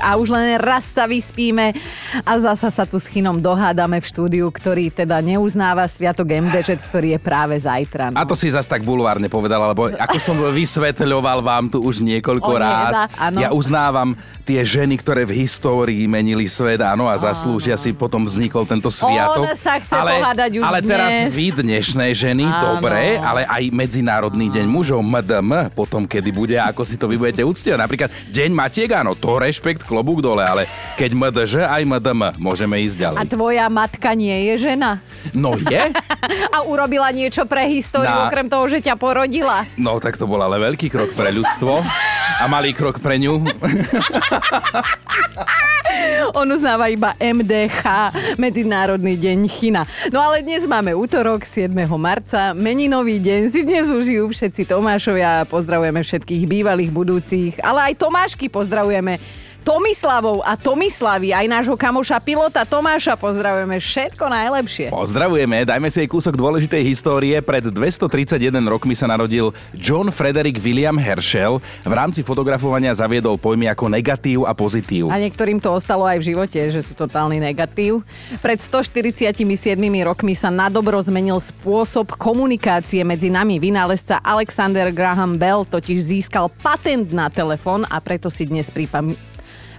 a už len raz sa vyspíme a zasa sa tu s Chinom dohádame v štúdiu, ktorý teda neuznáva Sviatok MDŽ, ktorý je práve zajtra. No. A to si zas tak bulvárne povedala, lebo ako som vysvetľoval vám tu už niekoľko o, ráz, ja uznávam tie ženy, ktoré v histórii menili svet, áno, a zaslúžia áno. si, potom vznikol tento sviatok. On sa chce ale, už Ale dnes. teraz vy dnešné ženy, áno. dobre, ale aj Medzinárodný deň mužov, MDM, potom kedy bude, ako si to vy budete uctievať. Napríklad Deň Matiek, áno, to rešpekt, klobúk dole, ale keď MDŽ, aj MDM, môžeme ísť ďalej. A tvoja matka nie je žena? No je. a urobila niečo pre históriu, Na... okrem toho, že ťa porodila? No tak to bol ale veľký krok pre ľudstvo a malý krok pre ňu. On uznáva iba MDH, Medzinárodný deň China. No ale dnes máme útorok, 7. marca, meninový deň, si dnes užijú všetci Tomášovia, pozdravujeme všetkých bývalých, budúcich, ale aj Tomášky pozdravujeme Tomislavou a Tomislavy, aj nášho kamoša pilota Tomáša pozdravujeme všetko najlepšie. Pozdravujeme, dajme si aj kúsok dôležitej histórie. Pred 231 rokmi sa narodil John Frederick William Herschel. V rámci fotografovania zaviedol pojmy ako negatív a pozitív. A niektorým to ostalo aj v živote, že sú totálny negatív. Pred 147 rokmi sa na dobro zmenil spôsob komunikácie medzi nami. Vynálezca Alexander Graham Bell totiž získal patent na telefón a preto si dnes pripam-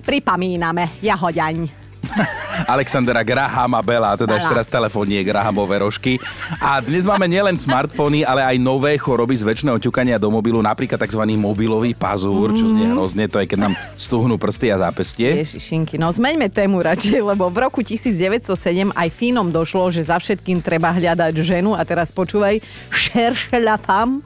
pripomíname jahoďaň. Alexandra Grahama Bela, teda ešte teraz telefónie Grahamové rožky. A dnes máme nielen smartfóny, ale aj nové choroby z väčšného ťukania do mobilu, napríklad tzv. mobilový pazúr, čo znie mhm. hrozne, to aj keď nám stuhnú prsty a zápestie. Ježišinky, no zmeňme tému radšej, lebo v roku 1907 aj Fínom došlo, že za všetkým treba hľadať ženu a teraz počúvaj, šeršela tam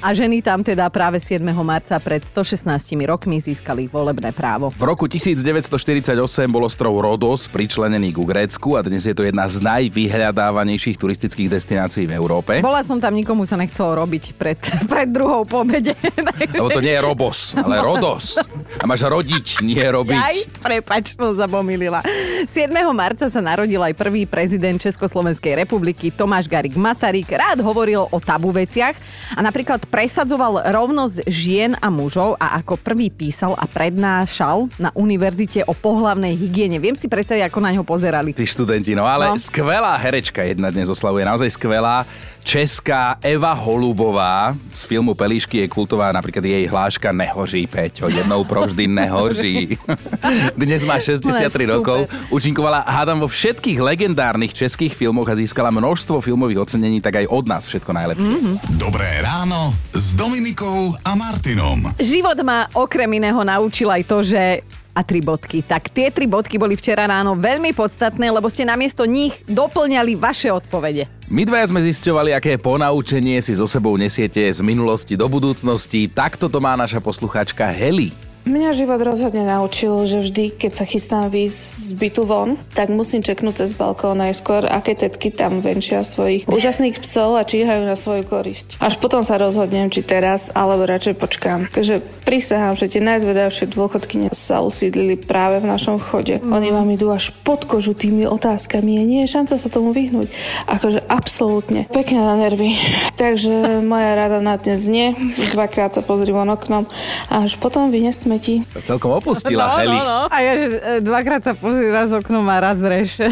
a ženy tam teda práve 7. marca pred 116 rokmi získali volebné právo. V roku 1948 bol ostrov Rodos pričlenený ku Grécku a dnes je to jedna z najvyhľadávanejších turistických destinácií v Európe. Bola som tam, nikomu sa nechcelo robiť pred, pred druhou pobede. Lebo to nie je Robos, ale Rodos. A máš rodiť, nie robiť. Aj, prepač, som zabomilila. 7. marca sa narodil aj prvý prezident Československej republiky Tomáš Garik Masaryk. Rád hovoril o tabu veciach a napríklad presadzoval rovnosť žien a mužov a ako prvý písal a prednášal na univerzite o pohlavnej hygiene. Viem si predstaviť, ako na ňo pozerali. Tí študenti, no ale no. skvelá herečka jedna dnes oslavuje, naozaj skvelá česká Eva Holubová z filmu Pelíšky je kultová, napríklad jej hláška Nehoří, Peťo, jednou provždy nehoří. Dnes má 63 rokov, účinkovala hádam vo všetkých legendárnych českých filmoch a získala množstvo filmových ocenení, tak aj od nás všetko najlepšie. Mm-hmm. Dobré ráno s Dominikou a Martinom. Život ma okrem iného naučil aj to, že a tri bodky. Tak tie tri bodky boli včera ráno veľmi podstatné, lebo ste namiesto nich doplňali vaše odpovede. My dvaja sme zisťovali, aké ponaučenie si so sebou nesiete z minulosti do budúcnosti. Takto to má naša posluchačka Heli. Mňa život rozhodne naučil, že vždy, keď sa chystám výjsť z bytu von, tak musím čeknúť cez balkón najskôr, aké tetky tam venčia svojich úžasných psov a číhajú na svoju korisť. Až potom sa rozhodnem, či teraz, alebo radšej počkám. Takže prisahám, že tie najzvedavšie dôchodky sa usídlili práve v našom chode. Mm. Oni vám idú až pod kožu tými otázkami a nie je šanca sa tomu vyhnúť. Akože absolútne. Pekne na nervy. Takže moja rada na dnes nie. Dvakrát sa pozri von oknom a až potom vynesme smeti. Sa celkom opustila, no, Heli. No, no. A ja, že e, dvakrát sa pozíra z oknom a raz reš.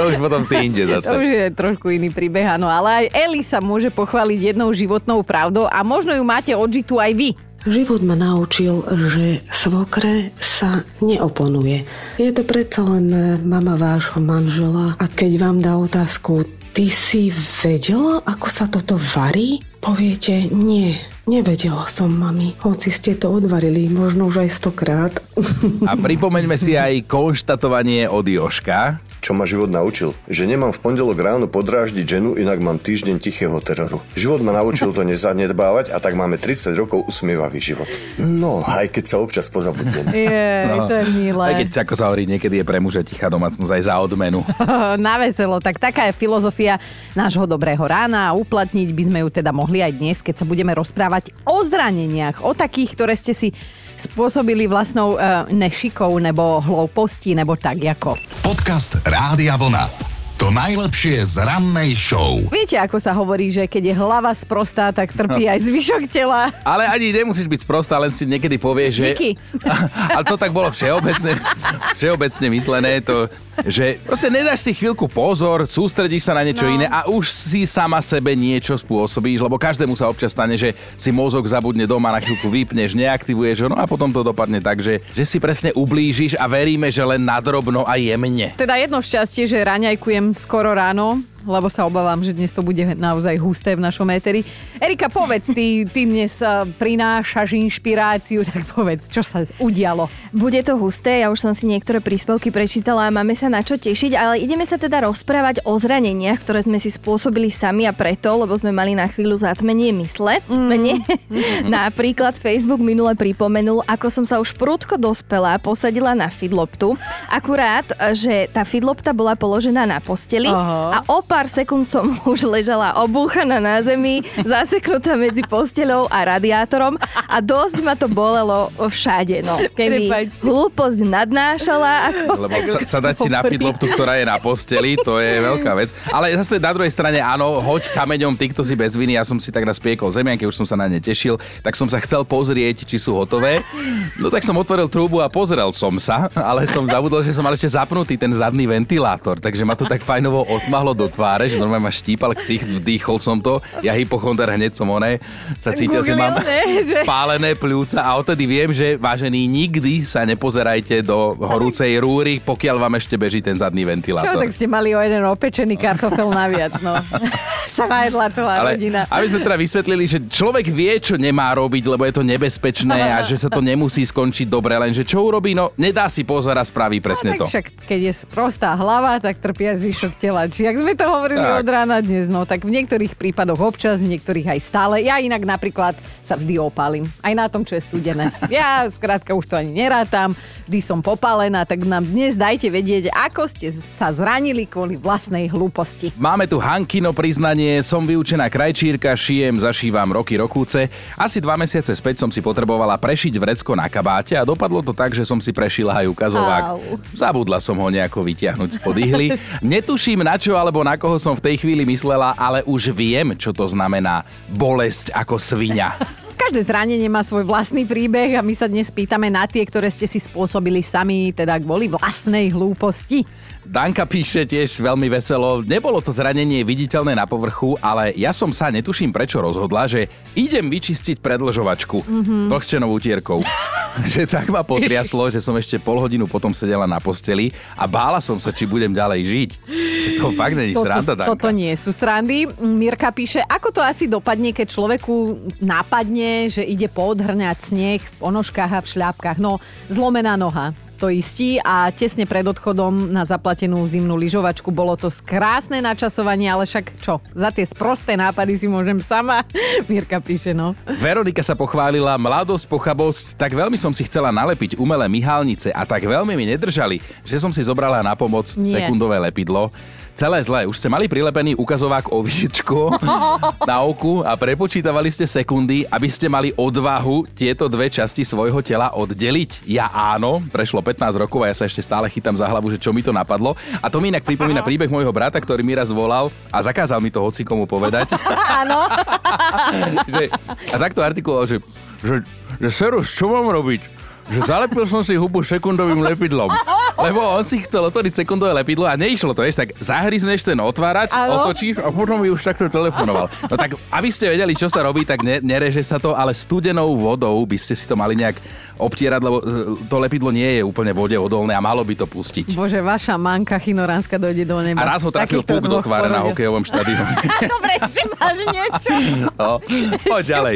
to už potom si inde zase. To už je trošku iný príbeh, áno. Ale aj Eli sa môže pochváliť jednou životnou pravdou a možno ju máte odžitú aj vy. Život ma naučil, že svokre sa neoponuje. Je to predsa len mama vášho manžela a keď vám dá otázku, ty si vedela, ako sa toto varí? Poviete, nie, Nevedela som, mami, hoci ste to odvarili, možno už aj stokrát. A pripomeňme si aj konštatovanie od Joška, čo ma život naučil. Že nemám v pondelok ráno podráždiť ženu, inak mám týždeň tichého teroru. Život ma naučil to nezanedbávať a tak máme 30 rokov usmievavý život. No, aj keď sa občas pozabudnem. Je, no, to je milé. Aj keď, ako sa hovorí, niekedy je pre muža tichá domácnosť aj za odmenu. Na veselo, tak taká je filozofia nášho dobrého rána a uplatniť by sme ju teda mohli aj dnes, keď sa budeme rozprávať o zraneniach, o takých, ktoré ste si spôsobili vlastnou uh, nešikou nebo hlouposti nebo tak ako. Podcast Rádia Vlna. To najlepšie z rannej show. Viete, ako sa hovorí, že keď je hlava sprostá, tak trpí aj zvyšok tela. Ale ani nemusíš byť sprostá, len si niekedy povieš, že... Díky. Ale to tak bolo všeobecne, všeobecne myslené, to, že proste nedáš si chvíľku pozor, sústredíš sa na niečo No. iné a už si sama sebe niečo spôsobíš, lebo každému sa občas stane, že si mozog zabudne doma, na chvíľku vypneš, neaktivuješ ho, no a potom to dopadne tak, že, že si presne ublížiš a veríme, že len nadrobno a jemne. Teda jedno šťastie, že raňajkujem skoro ráno, lebo sa obávam, že dnes to bude naozaj husté v našom éteri. Erika, povedz, ty, ty dnes eh, prinášaš inšpiráciu, tak povedz, čo sa udialo. Bude to husté, ja už som si niektoré príspevky prečítala a máme sa na čo tešiť, ale ideme sa teda rozprávať o zraneniach, ktoré sme si spôsobili sami a preto, lebo sme mali na chvíľu zatmenie mysle. Mne napríklad Facebook minule pripomenul, ako som sa už prudko dospela posadila na fidloptu. Akurát, že tá fidlopta bola položená na posteli Aha. a o pár sekúnd som už ležala obúchaná na zemi, zaseknutá medzi posteľou a radiátorom a dosť ma to bolelo všade. No. Keby hlúposť nadnášala, ako... Lebo sa, sa dať si na loptu, ktorá je na posteli, to je veľká vec. Ale zase na druhej strane, áno, hoď kameňom ty, kto si bez viny, ja som si tak naspiekol zemianky, už som sa na ne tešil, tak som sa chcel pozrieť, či sú hotové. No tak som otvoril trúbu a pozrel som sa, ale som zabudol, že som mal ešte zapnutý ten zadný ventilátor, takže ma to tak fajnovo osmahlo do tváre, že normálne ma štípal ksich, vdýchol som to, ja hypochonder hneď som oné, sa cítil, že mám ne, že- spálené pľúca a odtedy viem, že vážení, nikdy sa nepozerajte do horúcej rúry, pokiaľ vám ešte beží ten zadný Čo, ventilátor. tak ste mali o jeden opečený kartofel naviac, no. sa najedla celá Ale rodina. aby sme teda vysvetlili, že človek vie, čo nemá robiť, lebo je to nebezpečné a že sa to nemusí skončiť dobre, lenže čo urobí, no nedá si pozor a spraví presne tak to. však, keď je prostá hlava, tak trpia zvyšok tela. Či ak sme to hovorili Tak. od rána dnes, no tak v niektorých prípadoch občas, v niektorých aj stále. Ja inak napríklad sa vždy opálim. Aj na tom, čo je studené. Ja skrátka už to ani nerátam, vždy som popálená, tak nám dnes dajte vedieť, ako ste sa zranili kvôli vlastnej hlúposti. Máme tu Hankino priznanie, som vyučená krajčírka, šijem, zašívam roky rokúce. Asi dva mesiace späť som si potrebovala prešiť vrecko na kabáte a dopadlo to tak, že som si prešila aj ukazovák. Au. Zabudla som ho nejako vytiahnuť spod ihly. Netuším na čo alebo na koho som v tej chvíli myslela, ale už viem, čo to znamená bolesť ako svinia. Každé zranenie má svoj vlastný príbeh a my sa dnes pýtame na tie, ktoré ste si spôsobili sami, teda kvôli vlastnej hlúposti. Danka píše tiež veľmi veselo. Nebolo to zranenie viditeľné na povrchu, ale ja som sa netuším prečo rozhodla, že idem vyčistiť predlžovačku mm-hmm. vlhčenou utierkou. že tak ma potriaslo, že som ešte pol hodinu potom sedela na posteli a bála som sa, či budem ďalej žiť. Že to fakt není sranda, Danka. toto nie sú srandy. Mirka píše, ako to asi dopadne, keď človeku nápadne, že ide poodhrňať sneh v ponožkách a v šľapkách. No, zlomená noha. To istí a tesne pred odchodom na zaplatenú zimnú lyžovačku bolo to krásne načasovanie, ale však čo, za tie sprosté nápady si môžem sama. Mirka píše, no. Veronika sa pochválila, mladosť, pochabosť, tak veľmi som si chcela nalepiť umelé myhalnice a tak veľmi mi nedržali, že som si zobrala na pomoc Nie. sekundové lepidlo. Celé zlé. Už ste mali prilepený ukazovák o výščku na oku a prepočítavali ste sekundy, aby ste mali odvahu tieto dve časti svojho tela oddeliť. Ja áno, prešlo 15 rokov a ja sa ešte stále chytám za hlavu, že čo mi to napadlo. A to mi inak pripomína príbeh môjho brata, ktorý mi raz volal a zakázal mi to hocikomu povedať. Áno. a takto artikuloval, že, že, že Serus, čo mám robiť? Že zalepil som si hubu sekundovým lepidlom. Lebo on si chcel otvoriť sekundové lepidlo a neišlo to, vieš, tak zahryzneš ten otvárač, Áno. otočíš a potom by už takto telefonoval. No tak, aby ste vedeli, čo sa robí, tak ne, nereže sa to, ale studenou vodou by ste si to mali nejak obtierať, lebo e, to lepidlo nie je úplne vode odolné a malo by to pustiť. Bože, vaša manka chinoránska dojde do neba. A raz ho trafil puk do tváre na hokejovom štadióne. Dobre, že máš niečo. No, poď ďalej.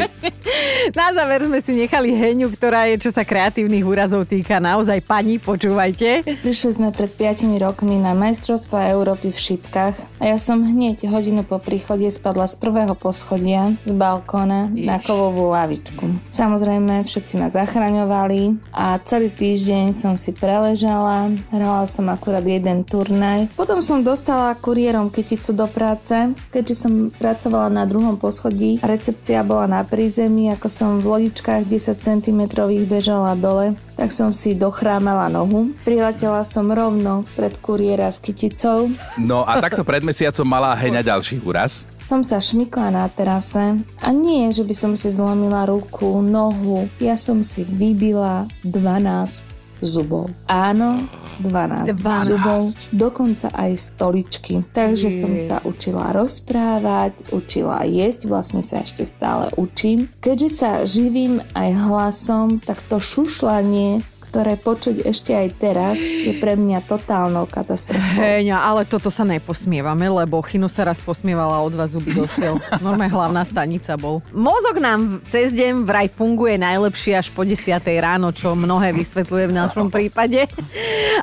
Na záver sme si nechali Heňu, ktorá je, čo sa kreatívnych úrazov týka, naozaj pani, počúvajte. Prišli sme pred 5 rokmi na majstrovstva Európy v šipkách a ja som hneď hodinu po príchode spadla z prvého poschodia z balkóna na kovovú lavičku. Samozrejme, všetci ma zachraňovali a celý týždeň som si preležala, hrala som akurát jeden turnaj. Potom som dostala kuriérom kyticu do práce, keďže som pracovala na druhom poschodí a recepcia bola na prízemí, ako som v lodičkách 10 cm bežala dole, tak som si dochrámala nohu. Priletela som rovno pred kuriéra s kyticou. No a takto pred mesiacom mala Heňa ďalší úraz. Som sa šmykla na terase a nie, že by som si zlomila ruku, nohu. Ja som si vybila 12 zubov. Áno, 12, 12. zubov, dokonca aj stoličky. Takže Je. som sa učila rozprávať, učila jesť, vlastne sa ešte stále učím. Keďže sa živím aj hlasom, tak to šušlanie ktoré počuť ešte aj teraz, je pre mňa totálnou katastrofou. Heňa, ale toto sa neposmievame, lebo Chinu sa raz posmievala od vás zuby došiel. Normálne hlavná stanica bol. Mozog nám cez deň vraj funguje najlepšie až po 10 ráno, čo mnohé vysvetľuje v našom prípade.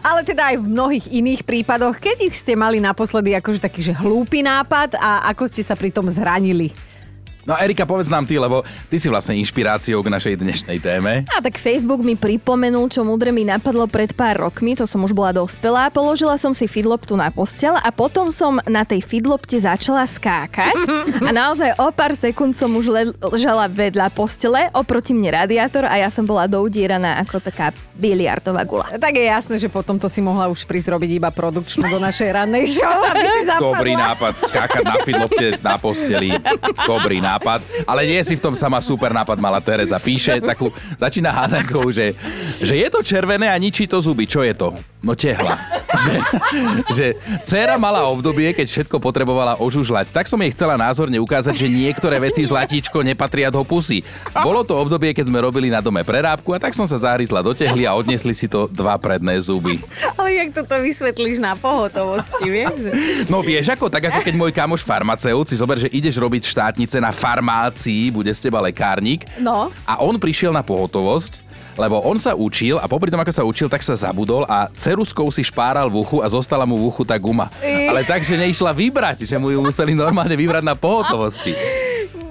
Ale teda aj v mnohých iných prípadoch. Kedy ste mali naposledy akože taký, že hlúpy nápad a ako ste sa pri tom zranili? No Erika, povedz nám ty, lebo ty si vlastne inšpiráciou k našej dnešnej téme. A tak Facebook mi pripomenul, čo múdre mi napadlo pred pár rokmi, to som už bola dospelá. Položila som si fidloptu na postel a potom som na tej fidlopte začala skákať a naozaj o pár sekúnd som už le- ležala vedľa postele, oproti mne radiátor a ja som bola doudieraná ako taká biliardová gula. Tak je jasné, že potom to si mohla už prísť robiť iba produkčnú do našej rannej show, aby si zapadla. Dobrý nápad, skákať na fidlopte na posteli. Dobrý nápad. Ale nie si v tom sama super nápad mala Tereza. Píše takú, začína hádankou, že, že je to červené a ničí to zuby. Čo je to? No tehla. Že, že dcera mala obdobie, keď všetko potrebovala ožužľať. Tak som jej chcela názorne ukázať, že niektoré veci zlatíčko nepatria do pusy. Bolo to obdobie, keď sme robili na dome prerábku a tak som sa zahryzla do tehly a odnesli si to dva predné zuby. Ale jak toto vysvetlíš na pohotovosti, vieš? No vieš ako, tak ako keď môj kamoš farmaceut si zober, že ideš robiť štátnice na farmácii, bude z teba lekárnik. No. A on prišiel na pohotovosť, lebo on sa učil a popri tom, ako sa učil, tak sa zabudol a ceruskou si špáral v uchu a zostala mu v uchu tá guma. Ale tak, že neišla vybrať, že mu ju museli normálne vybrať na pohotovosti.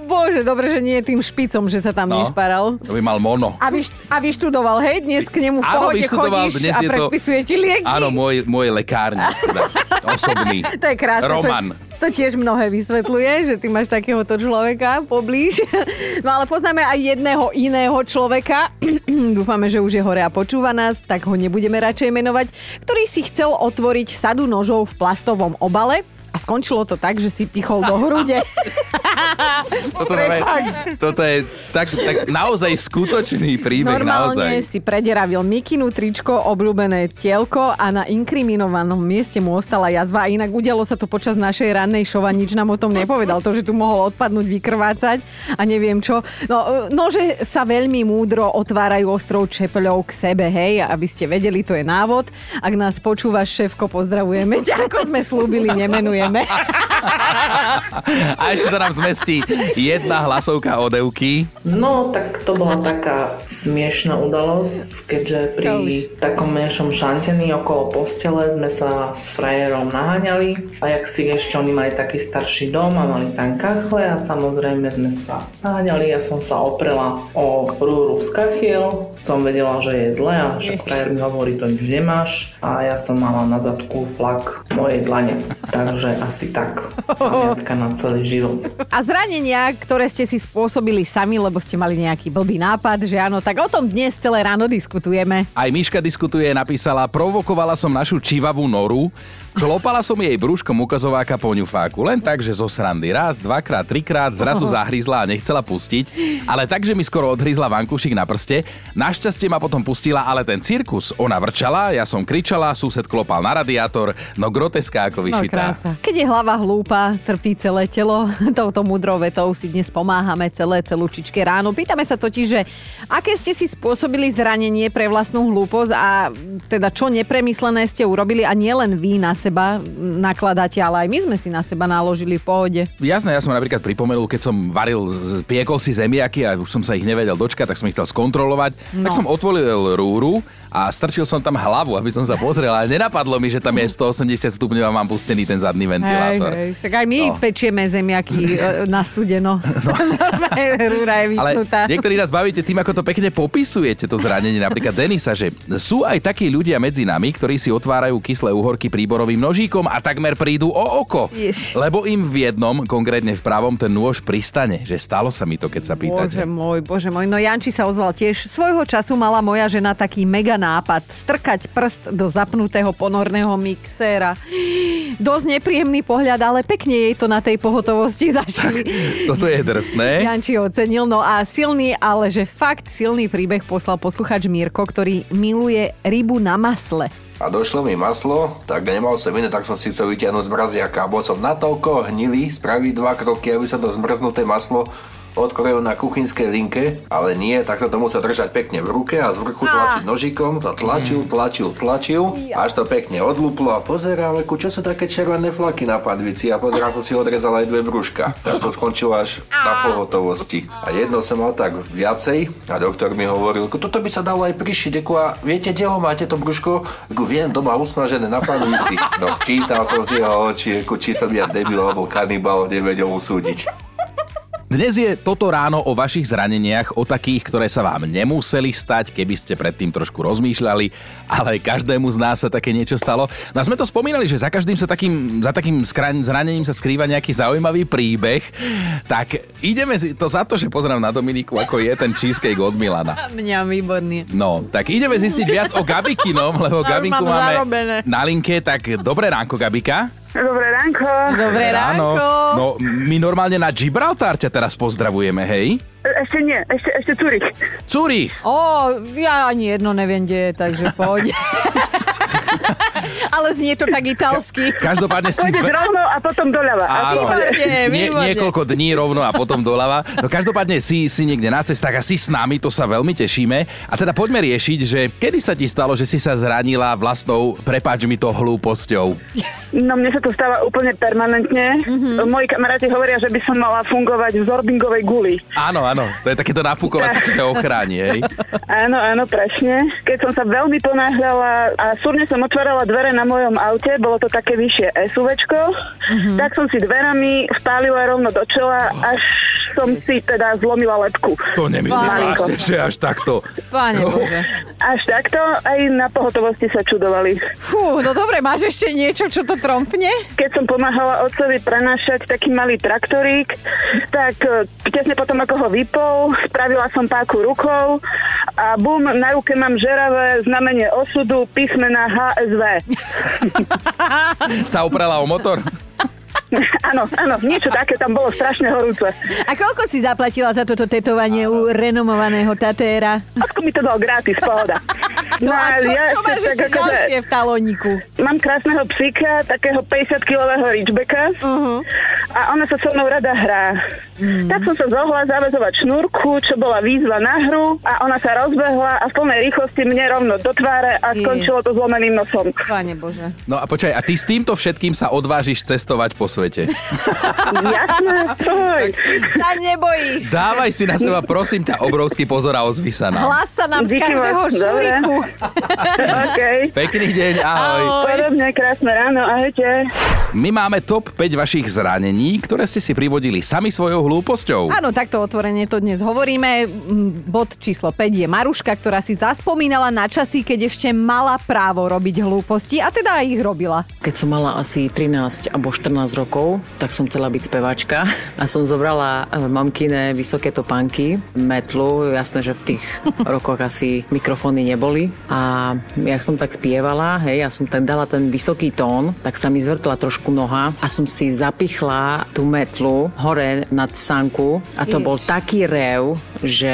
Bože, dobre, že nie je tým špicom, že sa tam No. nešparal. To by mal mono. A, vyš, a vyštudoval, hej? Dnes k nemu v Áno, pohode chodíš dnes a je to- predpisuje ti lieky. Áno, môj, môj lekárnik. teda, Osobný. To je krásne. Roman. To, to tiež mnohé vysvetľuje, že ty máš takéhoto človeka poblíž. No ale poznáme aj jedného iného človeka, dúfame, že už je hore a počúva nás, tak ho nebudeme radšej menovať, ktorý si chcel otvoriť sadu nožov v plastovom obale a skončilo to tak, že si pichol do hrude. Toto, je, toto je tak, tak naozaj skutočný príbeh. Normálne naozaj. si prederavil mikinu tričko, obľúbené tielko a na inkriminovanom mieste mu ostala jazva. A inak udialo sa to počas našej rannej show a nič nám o tom nepovedal. To, že tu mohol odpadnúť, vykrvácať a neviem čo. No, nože sa veľmi múdro otvárajú ostrou čepeľou k sebe, hej, aby ste vedeli, to je návod. Ak nás počúvaš, šéfko, pozdravujeme ťa, ako sme slúbili, nemenujeme. A ešte sa nám zmestí jedna hlasovka od Evky. No, tak to bola taká smiešná udalosť, keďže pri takom menšom šantení okolo postele sme sa s frajerom naháňali. A jak si čo oni mali taký starší dom a mali tam kachle a samozrejme sme sa naháňali. Ja som sa oprela o rúru z kachiel, som vedela, že je zle a však frajer mi hovorí, to nič nemáš a ja som mala na zadku flak mojej dlane, takže asi tak. Pamiatka na celý život. A zranenia, ktoré ste si spôsobili sami, lebo ste mali nejaký blbý nápad, že áno, tak o tom dnes celé ráno diskutujeme. Aj Miška diskutuje, napísala, provokovala som našu čivavú noru, klopala som jej brúškom ukazováka po ňufáku. Len tak, že zo srandy raz, dvakrát, trikrát, zrazu zahryzla a nechcela pustiť. Ale tak, že mi skoro odhryzla vankúšik na prste. Našťastie ma potom pustila, ale ten cirkus, ona vrčala, ja som kričala, sused klopal na radiátor, no groteská ako No vyšitá. krása. Keď je hlava hlúpa, trpí celé telo. Touto múdrou vetou si dnes pomáhame celé celúčičke ráno. Pýtame sa totiž, že aké ste si spôsobili zranenie pre vlastnú hlúposť a teda čo nepremyslené ste urobili a nielen vy na seba nakladáte, ale aj my sme si na seba naložili v pohode. Jasné, ja som napríklad pripomenul, keď som varil, piekol si zemiaky a už som sa ich nevedel dočkať, tak som ich chcel skontrolovať. No. Tak som otvoril rúru a strčil som tam hlavu, aby som sa pozrel, ale nenapadlo mi, že tam je 180 stupňov a mám pustený ten zadný Hej, ventilátor. hej, však aj my No. pečieme zemiaky e, na studeno. No. Rúra je Ale niektorí nás bavíte tým, ako to pekne popisujete, to zranenie. Napríklad Denisa, že sú aj takí ľudia medzi nami, ktorí si otvárajú kyslé uhorky príborovým nožíkom a takmer prídu o oko. Jež. Lebo im v jednom, konkrétne v pravom, ten nôž pristane. Že stalo sa mi to, keď sa Bože pýtate. môj, bože môj. No Janči sa ozval tiež. Svojho času mala moja žena taký mega nápad. Strkať prst do zapnutého ponorného mixéra. Dosť nepríjemný pohľad, ale pekne jej to na tej pohotovosti zašili. Toto je drsné. Janči ocenil, no a silný, ale že fakt silný príbeh poslal posluchač Mirko, ktorý miluje rybu na masle. A došlo mi maslo, tak nemal som iné, tak som si chcel vytiahnuť z mraziaka. Bol som natoľko hnilý, spraviť dva kroky, aby sa to zmrznuté maslo odkrojil na kuchynskej linke, ale nie, tak sa to musel držať pekne v ruke a z vrchu tlačiť nožikom, to tlačil, tlačil, tlačil, až to pekne odlúplo a pozerám, ku čo sú také červené flaky na padvici a pozerám, som si odrezal aj dve brúška. Tak som skončil až na pohotovosti. A jedno som mal tak viacej a doktor mi hovoril, "Ku, toto by sa dalo aj prišiť, ako a viete, kde ho máte to brúško? Ako viem, doma usmažené na padvici. No, čítal som si jeho oči, ako či som ja debil alebo kanibal, nevedel usúdiť. Dnes je toto ráno o vašich zraneniach, o takých, ktoré sa vám nemuseli stať, keby ste predtým trošku rozmýšľali, ale každému z nás sa také niečo stalo. No sme to spomínali, že za každým sa takým, za takým skra- zranením sa skrýva nejaký zaujímavý príbeh. Tak ideme si to za to, že pozerám na Dominiku, ako je ten cheesecake od Milana. Mňa výborný. No, tak ideme zistiť viac o Gabikinom, lebo Gabinku mám máme zarobené. na linke, tak dobré ránko, Gabika. Dobré ránko. Dobré Ráno. No, my normálne na Gibraltar ťa teraz pozdravujeme, hej? Ešte nie, ešte, ešte Turich. Zurich. Ó, ja ani jedno neviem, kde je, takže poď. Ale znie to tak italsky. Každopádne si... Pôjdeš rovno a potom doľava. Áno, Výborne, Nie, niekoľko dní rovno a potom doľava. No každopádne si, si niekde na cestách a si s nami, to sa veľmi tešíme. A teda poďme riešiť, že kedy sa ti stalo, že si sa zranila vlastnou, prepáč mi to, hlúposťou. No mne sa to stáva úplne permanentne. Mm-hmm. Moji kamaráti hovoria, že by som mala fungovať v zorbingovej guli. Áno, áno, to je takéto nafúkovacie, čo ochráni, hej? Áno, áno, presne. Keď som sa veľmi ponáhľala a súrne som otvárala dvere na mojom aute, bolo to také vyššie SUVčko, mm-hmm. tak som si dverami vpálila rovno do čela, až som si teda zlomila lepku. To nemyslím vážne, že až takto. Páne Bože. Až takto aj na pohotovosti sa čudovali. Fú, no dobre, máš ešte niečo, čo to trompne? Keď som pomáhala otcovi prenášať taký malý traktorík, tak e, tesne potom, ako ho vypol, spravila som páku rukou a bum, na ruke mám žeravé znamenie osudu písmena HSV. Sa oprela o motor? áno, áno, niečo také tam bolo strašne horúce. A koľko si zaplatila za toto tetovanie u renomovaného tatéra? Ako mi to dal gratis, pohoda. No a čo, čo máš ešte akože- ďalšie v talóniku? Mám krásneho psíka, takého 50-kilového Ridgebacka uh-huh. a ona sa so mnou rada hrá. Mm. Tak som sa zohla zavezovať šnúrku, čo bola výzva na hru a ona sa rozbehla a v plnej rýchlosti mne rovno do tváre a Je. skončilo to zlomeným nosom. Páne Bože. No a počkaj, a ty s týmto všetkým sa odvážiš cestovať po svete. Jasné, tvoj. Sa nebojíš. Dávaj si na seba, prosím ťa, obrovský pozor a ozvi sa nám. Hlas sa nám z Díky každého. OK. Pekný deň, ahoj. Podobne, krásne ráno, ahojte. My máme top 5 vašich zranení, ktoré ste si privodili sami svojou hlúposťou. Áno, takto otvorene to dnes hovoríme. Mm, Bod číslo 5 je Maruška, ktorá si zaspomínala na časy, keď ešte mala právo robiť hlúposti a teda aj ich robila. Keď som mala asi 13 alebo 14 rokov, tak som chcela byť spevačka a som zobrala eh, mamkine vysoké topánky, metlu, jasné, že v tých rokoch asi mikrofóny neboli a jak som tak spievala, hej, ja som tak dala ten vysoký tón, tak sa mi zvrtla trošku noha a som si zapichla tú metlu hore nad sanku a to Jež. bol taký rev, že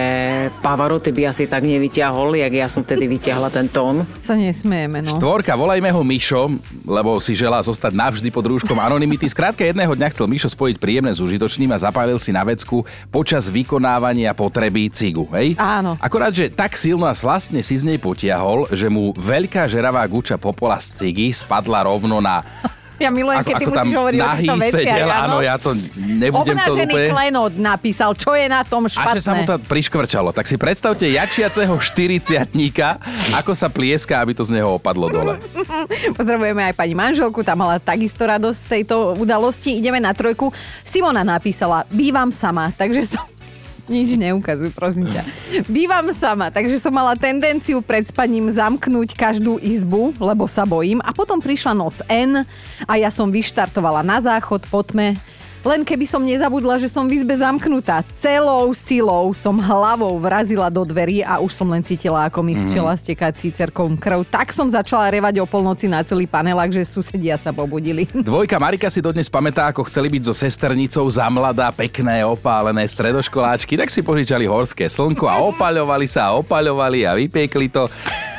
Pavaroty by asi tak nevyťahol, jak ja som vtedy vyťahla ten tón. Sa nesmieme, no. Štvorka, volajme ho Mišo, lebo si želá zostať navždy pod rúškom anonymity. Skrátka jedného dňa chcel Mišo spojiť príjemné s užitočným a zapálil si na vecku počas vykonávania potreby cigu, hej? Áno. Akorát, že tak silno a slastne si z nej potiahol, že mu veľká žeravá guča popola z cigy spadla rovno na Ja milujem, keď ty ako tam musíš hovoriť o týchto veciach. sedel, áno, ja to nebudem to Obnažený úplne... klenot napísal, čo je na tom A špatné. že sa mu to priškvrčalo. Tak si predstavte jačiaceho 40 ako sa plieska, aby to z neho opadlo dole. Pozdravujeme aj pani manželku, tá mala takisto radosť z tejto udalosti. Ideme na trojku. Simona napísala, bývam sama, takže som... Nič neukazuj, prosím ťa. Bývam sama, takže som mala tendenciu pred spaním zamknúť každú izbu, lebo sa bojím. A potom prišla noc N a ja som vyštartovala na záchod po tme. Len keby som nezabudla, že som v izbe zamknutá. Celou silou som hlavou vrazila do dverí a už som len cítila, ako mi z čela steká cícerkom krv. Tak som začala revať o polnoci na celý panelák, že susedia sa pobudili. Dvojka Marika si dodnes pamätá, ako chceli byť so sesternicou za mladá, pekné, opálené stredoškoláčky, tak si požičali horské slnko a opaľovali sa a opaľovali a vypiekli to.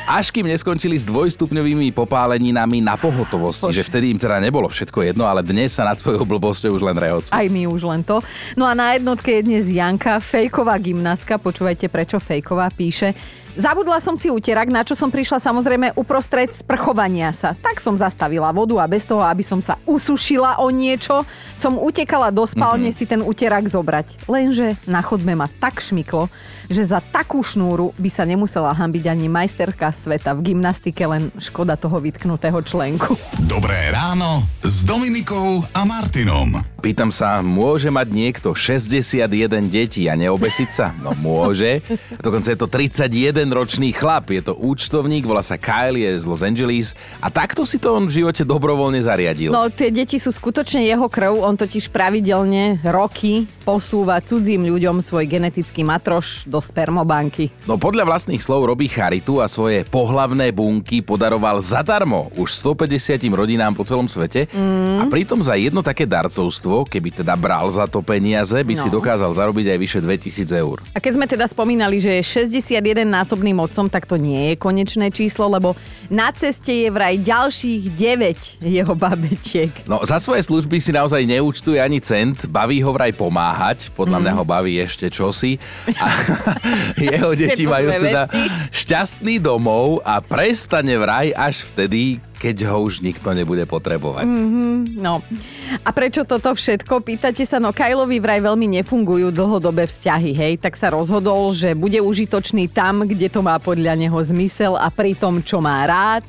Až kým neskončili s dvojstupňovými popáleninami na pohotovosti, že vtedy im teda nebolo všetko jedno, ale dnes sa nad svojou blbosťou už len rehocujú. Aj my už len to. No a na jednotke je dnes Janka, fejková gymnastka. Počúvajte, prečo fejková píše. Zabudla som si uterak, na čo som prišla samozrejme uprostred sprchovania sa. Tak som zastavila vodu a bez toho, aby som sa usušila o niečo, som utekala do spálne mm-hmm. si ten uterak zobrať. Lenže na chodbe ma tak šmyklo, že za takú šnúru by sa nemusela hambiť ani majsterka sveta v gymnastike, len škoda toho vytknutého členku. Dobré ráno s Dominikou a Martinom. Pýtam sa, môže mať niekto 61 detí a neobesiť sa? No môže. Dokonca je to 31 ročný chlap, je to účtovník, volá sa Kyle, je z Los Angeles a takto si to on v živote dobrovoľne zariadil. No tie deti sú skutočne jeho krv, on totiž pravidelne roky posúva cudzím ľuďom svoj genetický matroš do spermobanky. No podľa vlastných slov robí charitu a svoje pohlavné bunky podaroval zadarmo už 150 rodinám po celom svete mm. a pritom za jedno také darcovstvo, keby teda bral za to peniaze, by no. si dokázal zarobiť aj vyše 2000 eur. A keď sme teda spomínali, že je 61 násobným otcom, tak to nie je konečné číslo, lebo na ceste je vraj ďalších 9 jeho babetiek. No za svoje služby si naozaj neúčtuje ani cent, baví ho vraj pomáhať, podľa mňa ho baví ešte čosi. A jeho deti majú teda šťastný domov a prestane vraj až vtedy, keď ho už nikto nebude potrebovať. Mhm, no. A prečo toto všetko? Pýtate sa, no Kajlovi vraj veľmi nefungujú dlhodobé vzťahy, hej? Tak sa rozhodol, že bude užitočný tam, kde to má podľa neho zmysel a pri tom, čo má rád.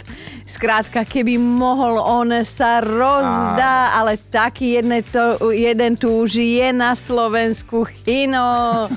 Skrátka, keby mohol, on sa rozdá, ale taký jedne to, jeden tu už je na Slovensku chino.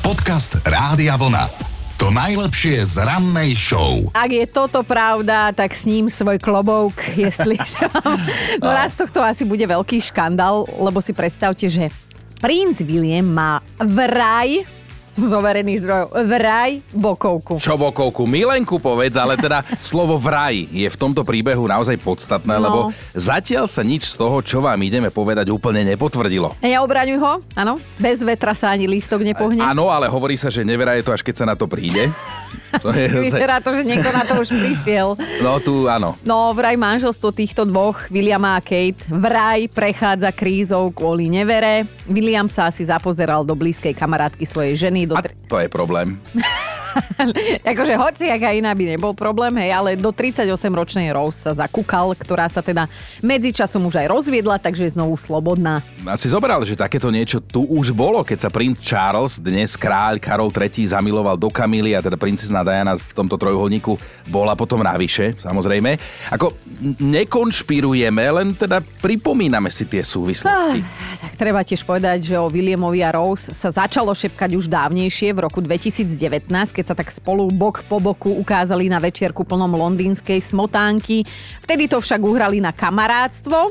Podcast Rádia Vlna. To najlepšie z rannej show. Ak je toto pravda, tak s ním svoj klobouk, jestli sa vám... No raz tohto asi bude veľký škandál, lebo si predstavte, že princ William má vraj z overených zdrojov, vraj bokovku. Čo bokovku? Milenku povedz, ale teda slovo vraj je v tomto príbehu naozaj podstatné, No. lebo zatiaľ sa nič z toho, čo vám ideme povedať, úplne nepotvrdilo. Neobraňuj ho, áno? Bez vetra sa ani lístok nepohne. Áno, ale hovorí sa, že nevera je to, až keď sa na to príde. To je Vyzerá to, že niekto na to už prišiel. No tu áno. No, vraj manželstvo týchto dvoch, Williama a Kate, vraj prechádza krízou kvôli nevere. William sa asi zapozeral do blízkej kamarátky svojej ženy. Do... A to je problém. akože hoci aká iná by nebol problém, hej, ale do 38-ročnej Rose sa zakúkal, ktorá sa teda medzičasom už aj rozviedla, takže je znovu slobodná. A si zobral, že takéto niečo tu už bolo, keď sa princ Charles, dnes kráľ Karol III, zamiloval do Kamily a teda princezná Diana v tomto trojuholníku bola potom navyše, samozrejme. Ako nekonšpirujeme, len teda pripomíname si tie súvislosti. Ah, tak treba tiež povedať, že o Williamovi a Rose sa začalo šepkať už dávnejšie v roku 2019, keď sa tak spolu bok po boku ukázali na večierku plnom londýnskej smotánky. Vtedy to však uhrali na kamarátstvo.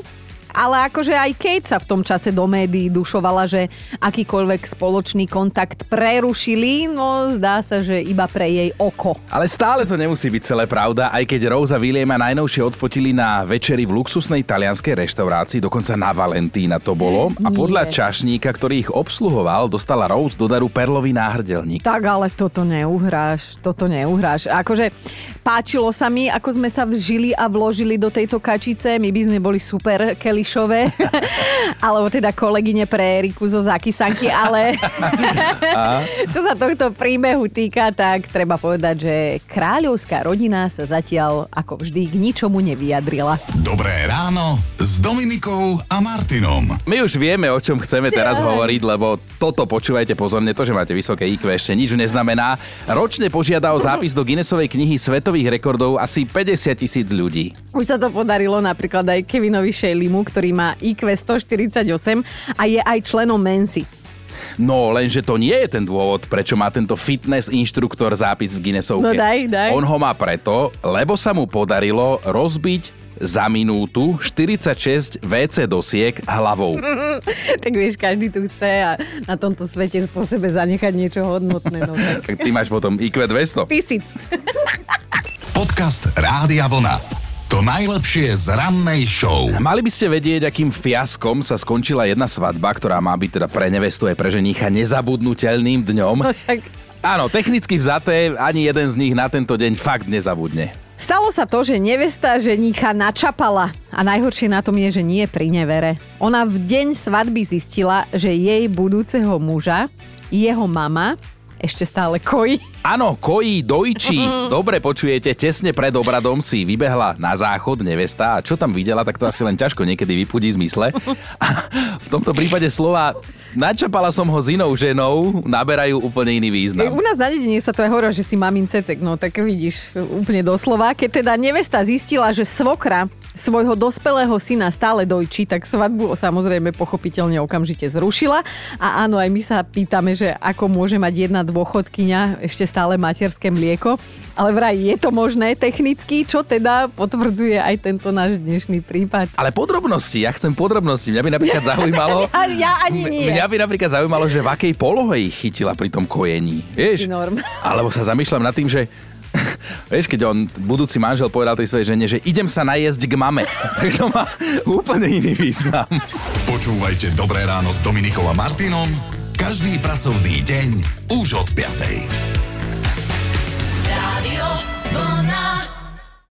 Ale akože aj Kate sa v tom čase do médií dušovala, že akýkoľvek spoločný kontakt prerušili, no zdá sa, že iba pre jej oko. Ale stále to nemusí byť celé pravda, aj keď Rose a Williama najnovšie odfotili na večeri v luxusnej talianskej reštaurácii, dokonca na Valentína to bolo. A Nie. podľa čašníka, ktorý ich obsluhoval, dostala Rose do daru perlový náhrdelník. Tak ale toto neuhráš, toto neuhráš. Akože páčilo sa mi, ako sme sa vžili a vložili do tejto kačice. My by sme boli super, Kelly Elišové, alebo teda kolegyne pre Eriku zo Zakisanky, ale čo sa tohto príbehu týka, tak treba povedať, že kráľovská rodina sa zatiaľ ako vždy k ničomu nevyjadrila. Dobré ráno Dominikou a Martinom. My už vieme, o čom chceme teraz hovoriť, lebo toto počúvajte pozorne, to, že máte vysoké IQ ešte nič neznamená. Ročne požiada o zápis do Guinnessovej knihy svetových rekordov asi 50 tisíc ľudí. Už sa to podarilo napríklad aj Kevinovi Shaylimu, ktorý má IQ 148 a je aj členom Mensi. No, lenže to nie je ten dôvod, prečo má tento fitness inštruktor zápis v Guinnessovke. No daj, daj. On ho má preto, lebo sa mu podarilo rozbiť za minútu 46 WC dosiek hlavou. tak vieš, každý tu chce a na tomto svete po sebe zanechať niečo hodnotné. No, tak. tak ty máš potom IQ 200. Tisíc. Podcast Rádia Vlna. To najlepšie z rannej show. Mali by ste vedieť, akým fiaskom sa skončila jedna svadba, ktorá má byť teda pre nevestu aj pre ženícha nezabudnutelným dňom. No však... Áno, technicky vzaté, ani jeden z nich na tento deň fakt nezabudne. Stalo sa to, že nevesta ženícha načapala a najhoršie na tom je, že nie pri nevere. Ona v deň svadby zistila, že jej budúceho muža, jeho mama, ešte stále kojí. Áno, kojí, dojčí. Dobre počujete, tesne pred obradom si vybehla na záchod nevesta a čo tam videla, tak to asi len ťažko niekedy vypudí zmysle. A v tomto prípade slova načapala som ho s inou ženou, naberajú úplne iný význam. U nás na dedine sa to aj hovorí, že si mamin cecek, no tak vidíš úplne doslova. Keď teda nevesta zistila, že svokra svojho dospelého syna stále dojčí, tak svadbu samozrejme pochopiteľne okamžite zrušila. A áno, aj my sa pýtame, že ako môže mať jedna dôchodkyňa ešte stále materské mlieko. Ale vraj je to možné technicky, čo teda potvrdzuje aj tento náš dnešný prípad. Ale podrobnosti, ja chcem podrobnosti. Mňa by napríklad zaujímalo... ja, ja ani nie. Mňa by napríklad zaujímalo, že v akej polohe ich chytila pri tom kojení. Vieš? Norm. Alebo sa zamýšľam nad tým, že Vieš, keď on, budúci manžel, povedal tej svojej žene, že idem sa najesť k mame, tak to má úplne iný význam. Počúvajte Dobré ráno s Dominikom a Martinom každý pracovný deň už od 5.